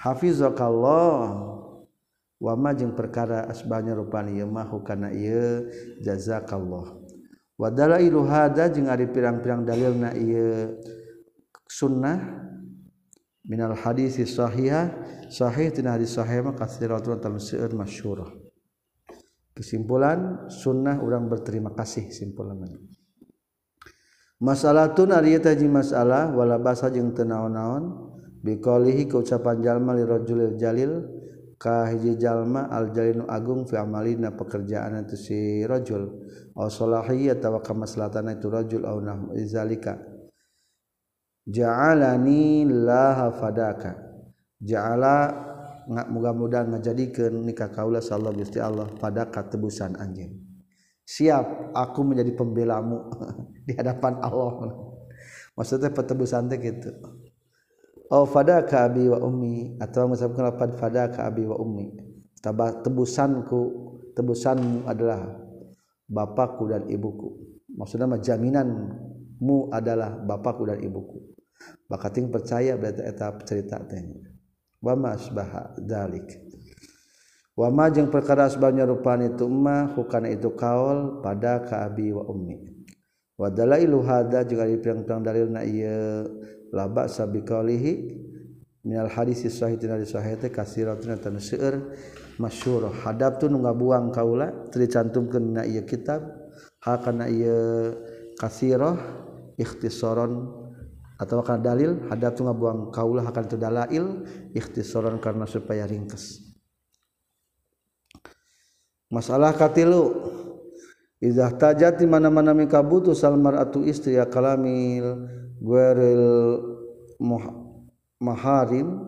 Hafizakallah wama jeung perkara asbahnya rupani ieu mah hukana ieu jazakallah. Wa dalailu hada jeung ari pirang-pirang dalilna ieu sunnah. Minal hadis sahihah. Sahih tina hadis sahih mah kasiratun tam seueur masyhurah. Kesimpulan sunnah orang berterima kasih simpulan masalah tun Aritaji masalah wala basa jeung tenaon-naon bikohi keucapan Jalma lirojulil Jalil kahiji Jalma aljalinu Agung fimalina pekerjaan itu sirojul Allahlahi tawa kamaslatan iturajul zalika ja'alani laha fadaka. Ja'ala mudah-mudahan ngajadikan nikah kaulah sallallahu gusti Allah fadaka tebusan anjing. Siap aku menjadi pembelamu di hadapan Allah. Maksudnya petebusan teh gitu. Oh fadaka abi wa ummi. Atau mengucapkan lapad fadaka abi wa ummi. Tabah tebusanku tebusanmu adalah bapakku dan ibuku. Maksudnya mah jaminanmu adalah bapakku dan ibuku. Bakating percaya berarti etap cerita tanya wama asbaha dalik wama jeung perkara asbabnya rupaan itu mah hukana itu kaol pada ka abi wa ummi. Wa dalailu hada jeung ari pirang-pirang dalilna ieu la ba'sa biqaulihi minal hadis sahih tina di sahih teh kasiratun tan seueur masyhur. Hadap tu nu ngabuang kaula teu dicantumkeun na ieu kitab hakana ieu kasirah ikhtisaron atau kana dalil hadap tu ngabuang kaula akan tu dalail ikhtisaron karena supaya ringkes. masalah katilu. Izah tajat di mana-mana mika butuh salmar atau istri ya kalamil gueril maharim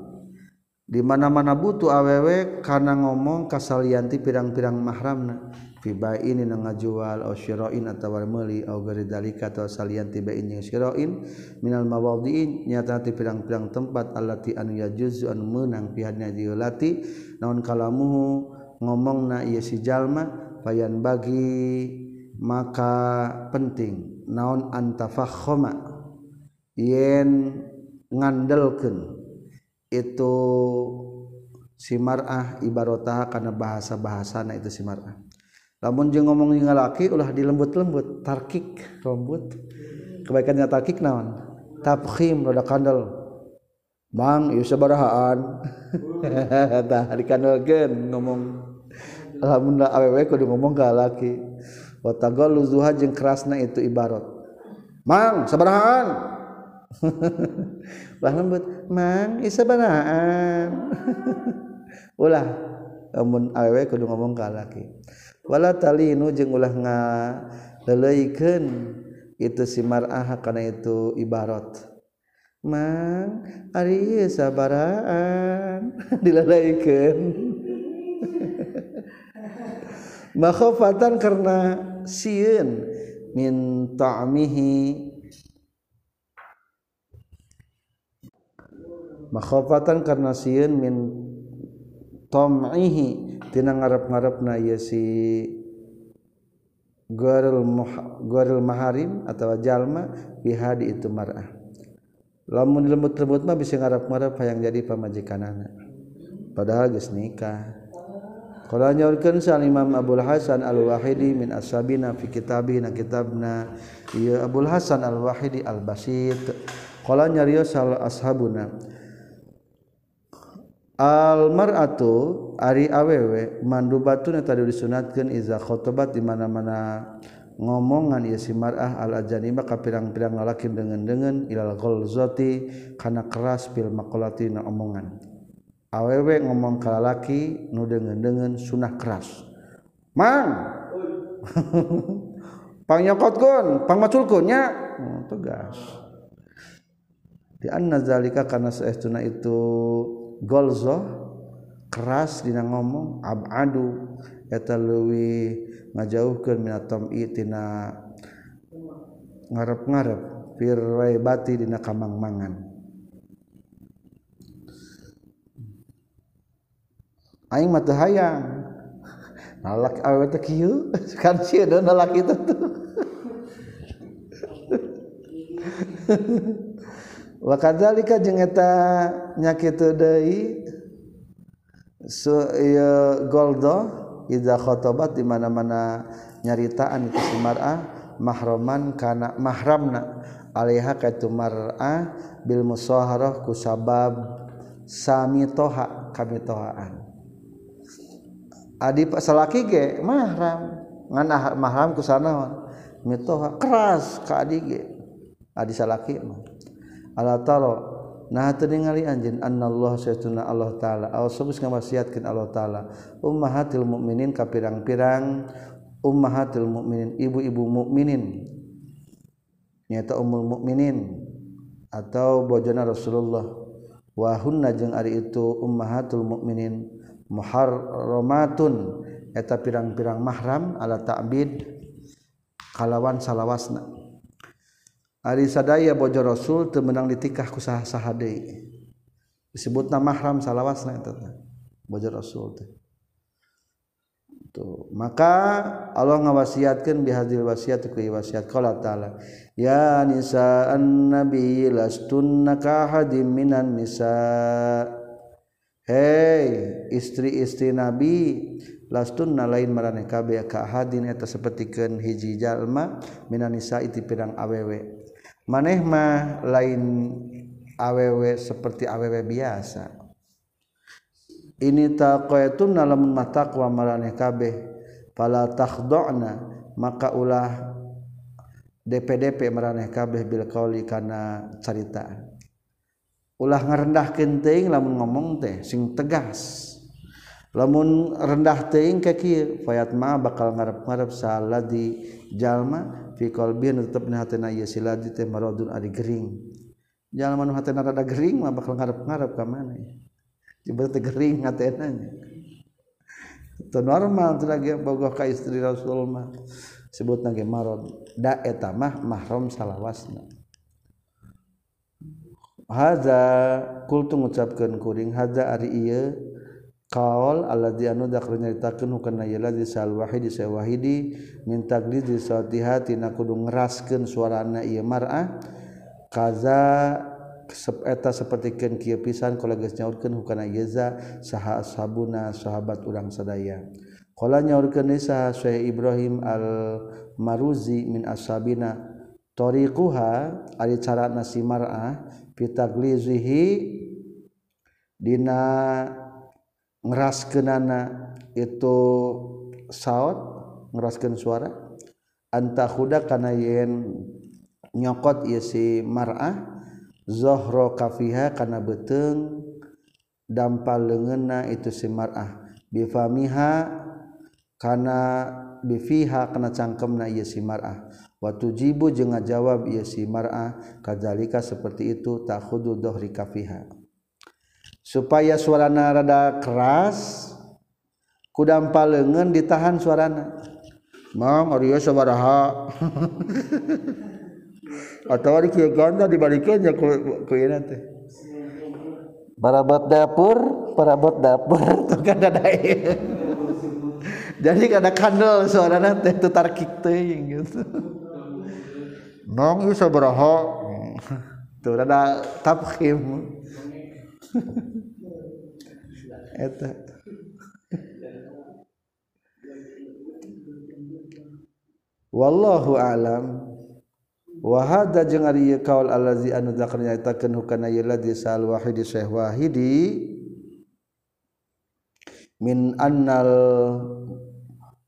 di mana-mana butuh awewe karena ngomong kasalianti pirang-pirang mahramna. Fiba ini ngajual au syira'in atawa meuli au gari dalika atawa salianti bain jeung syira'in. Minal mawadhi'in nyata ti pirang-pirang tempat allati anu yajuzu anu meunang pihadna diulati. Naon kalamuhu? Ngomongna ieu si jalma bayan bagi maka penting naon antafakhoma yen ngandelkeun itu si mar'ah ibaratah karena bahasa-bahasana itu si mar'ah. Namun je ngomong ngalaki ulah di lembut-lembut tarkik rambut. Kebaikannya tarkik naon? Tabkhim rada kandel. Bang ieu sabarahaan. Tah ngomong alhamdulillah awewe kudu ngomong ka laki wa tagaluzuha jeung kerasna itu ibarat. Mang sabarahaan lah lembut. Mang isabarahaan ulah. Amun awewe kudu ngomong ka laki wala talinu jeung ulah nga leleikeun itu si mar'ah kana itu ibarat. Mang ari sabaraan dilalaikeun makhofatan karena sieun min ta'mihi. Makhofatan karena sieun min tam'ihi. Tina ngarep-ngarepna ieu si goril goril maharim atau jalma bihadi itu mar'ah. Lamun lembut-lembut mah bisa ngarep-ngarep hayang jadi pamajikanana. Padahal geus nikah Kalau nyaurkeun sa Imam Abdul Hasan Al-Wahidi min ashabina fi kitabih na kitabna ieu Abdul Hasan Al-Wahidi Al-Basit. Kalau nyarios sal ashabuna Al Maratu ari awewe mandubatun tadi disunatkeun iza khotobat di mana-mana ngomongan ieu si mar'ah al-ajnibah ka pirang-pirang lalaki dengan-dengan ilal ghalzati kana keras fil maqalatina omongan. awewe ngomong ke lalaki nu dengan dengan sunah keras. Mang pang nyokot kun pang maculkun nya. Oh, tegas. Di anna zalika karena seestuna itu golzo keras dina ngomong abadu eta leuwih ngajauhkeun minatom tina ngarep-ngarep firwai bati dina kamang-mangan. aing mah teu hayang. Nalak awewe teh kieu. Kan sieun nalak itu tuh. Wa kadzalika jeung eta nyakitu deui su ieu goldo idza khotobat di mana-mana nyaritaan itu si mar'ah mahraman kana mahramna alaiha kaitu mar'ah bil musaharah ku sabab sami toha kami tohaan. Adi salaki ge mahram. Ngan mahram ku sanaon mitoha keras ka adi ge. Adi salaki mah. Ala taro nah ningali anjeun annallahu saytuna Allah taala. Aw sabus ngawasiatkeun Allah taala. Ummahatil mukminin ka pirang-pirang ummahatil mukminin ibu-ibu mukminin nyata ummul mukminin atau bojona Rasulullah. Wa hunna jeung ari itu ummahatul mukminin muharramatun eta pirang-pirang mahram ala ta'bid kalawan salawasna. Sadaya bojo rasul temenang ditikah ku sah sah disebut nama mahram salawas bojo rasul tuh maka Allah ngawasiatkan bihadil wasiat ku wasiat qala ta'ala ya nisa an-nabi lastunna ka hadim minan nisa Hei istri-istri nabi lastun na lain mareh kabe kahadin eta sapertikeun hiji jalma minanisa iti pirang awewe maneh mah lain awewe seperti awewe biasa. Ini taqaitun lamun mataqwa mareh kabeh. Fala takhda'na maka ulah DPDP meraneh kabeh bil qauli kana caritaan ulah ngerendah kenteing lamun ngomong teh sing tegas. Lamun rendah teing ke kieu fayat ma bakal ngarep-ngarep saladi jalma fi qalbi tetep na hatena ieu siladi teh maradun ari gering. Jalma nu hatena rada gering mah bakal ngarep-ngarep ka mana tiba teh gering hatena teu normal teh lagi bogoh ka istri Rasul mah sebut nage marad da eta mah mahram salawasna. haza kultu ngucapkeun kuring haza ari ieu qaul allazi anu dak nyaritakeun hukana yala di sal wahidi sa wahidi min taglid satiha tina kudu ngeraskeun suarana ieu mar'ah. Kaza eta sapertikeun kieu pisan kalau geus nyaurkeun hukana yeza saha ashabuna sahabat urang sadaya. Qala nyaurkeun saha Syekh Ibrahim al Maruzi min ashabina. Tariquha ari cara nasi mar'ah fitaglizihi dina ngeraskenana itu saut ngeraskan suara anta huda kana yen nyokot ieu si mar'ah zohro kafiha kana beteng dampal leungeunna itu si mar'ah. Bifamiha kana bifiha kana cangkemna ieu si mar'ah Watu jibu je ngajawab ia si mar'ah kadzalika seperti itu takhudu dohri kafiha. Supaya suarana rada keras kudampal lengan ditahan suarana. Mang arieu sabaraha. Atau di kieu ganda dibalikin ya ku ieu teh. Barabot dapur, barabot dapur tukang dadaeun. jadi kada kandel suarana teh tu tarkik teuing gitu. Nong ieu beraho tuh ada tabkhim eta. Wallahu alam. Wa hadza jeung ari ieu kaul allazi anu zakar nyaitakeun hukana ieu ladzi sal wahidi syekh wahidi. Min annal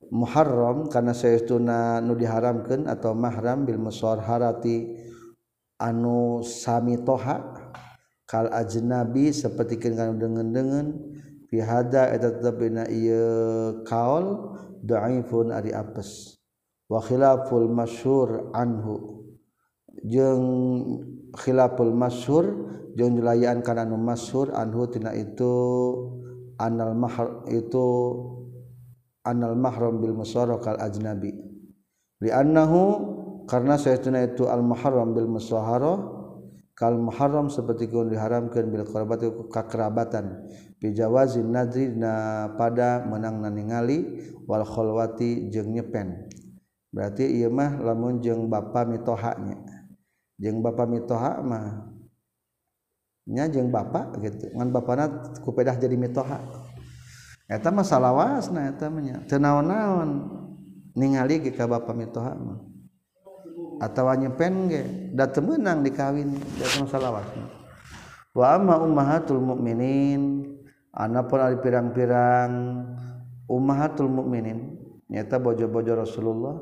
Muharram karena sayauna nu diharamkan atau mahram Bil mushor harati anu sami toha kal ajnabi seperti kan dengan-dengan pihada eta tetep dina ieu kaul dhaifun ari apes wa khilaful masyhur anhu jeung khilaful masyhur jeung jelayan kana anu masyhur anhu tina itu anal mahar itu anal mahram bil musharah kal ajnabi. Li annahu karena saytuna itu al muharram bil musharah kal muharram seperti kun diharamkan bil qarabat kakerabatan bi jawazin nadri na pada menang ningali wal kholwati jeung nyepen. Berarti ieu mah lamun jeung bapa mitoha nya jeung bapa mitoha mah nya jeung bapa gitu. Ngan bapana kupedah jadi mitoha eta mah salawasna eta nya teu naon-naon ningali ge ka bapa mitoha mah. Atawa nyepen ge da teu meunang dikawin da masalah salawasna. Wa amma ummahatul mukminin anapun ari pirang-pirang ummahatul mukminin nyata bojo-bojo Rasulullah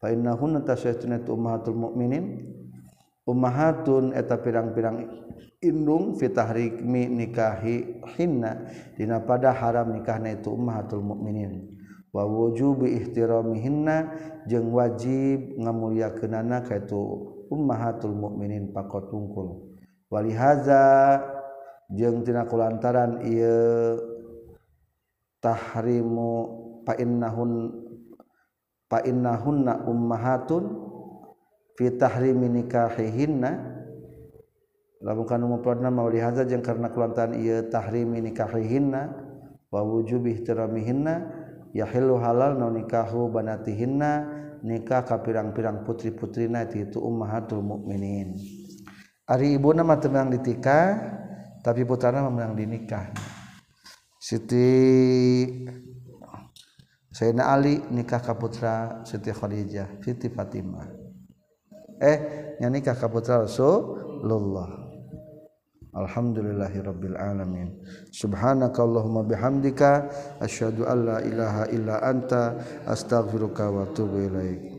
fa innahunna tasyatuna ummahatul mukminin Umahatun eta pirang-pirang indung fitahrikmi nikahi hinna. Dina pada haram nikahna itu ummahatul mukminin wa wujubi ihtiramihinna jeung wajib ngamulyakeunana ka itu ummahatul mukminin pakot tungkul wali haza jeung tina kulantaran ieu tahrimu fa innahun fa innahunna ummahatun fi tahrimi nikahihinna. Lamun kana mufradna maulihaza jeung karena kulantaran ieu tahrimi nikahihinna wa wujubi ihtiramihinna yahillu halal na nikahu banatihinna nikah ka pirang-pirang putri-putrina itu ummahatul mukminin. Ari ibuna mah teu ditikah tapi putrana mah menang dinikah Siti Sayyidina Ali nikah ka putra Siti Khadijah Siti Fatimah eh nyanikah ka putra Rasulullah. Alhamdulillahirabbil alamin. Subhanakallahumma bihamdika asyhadu an la ilaha illa anta astaghfiruka wa atubu ilaik.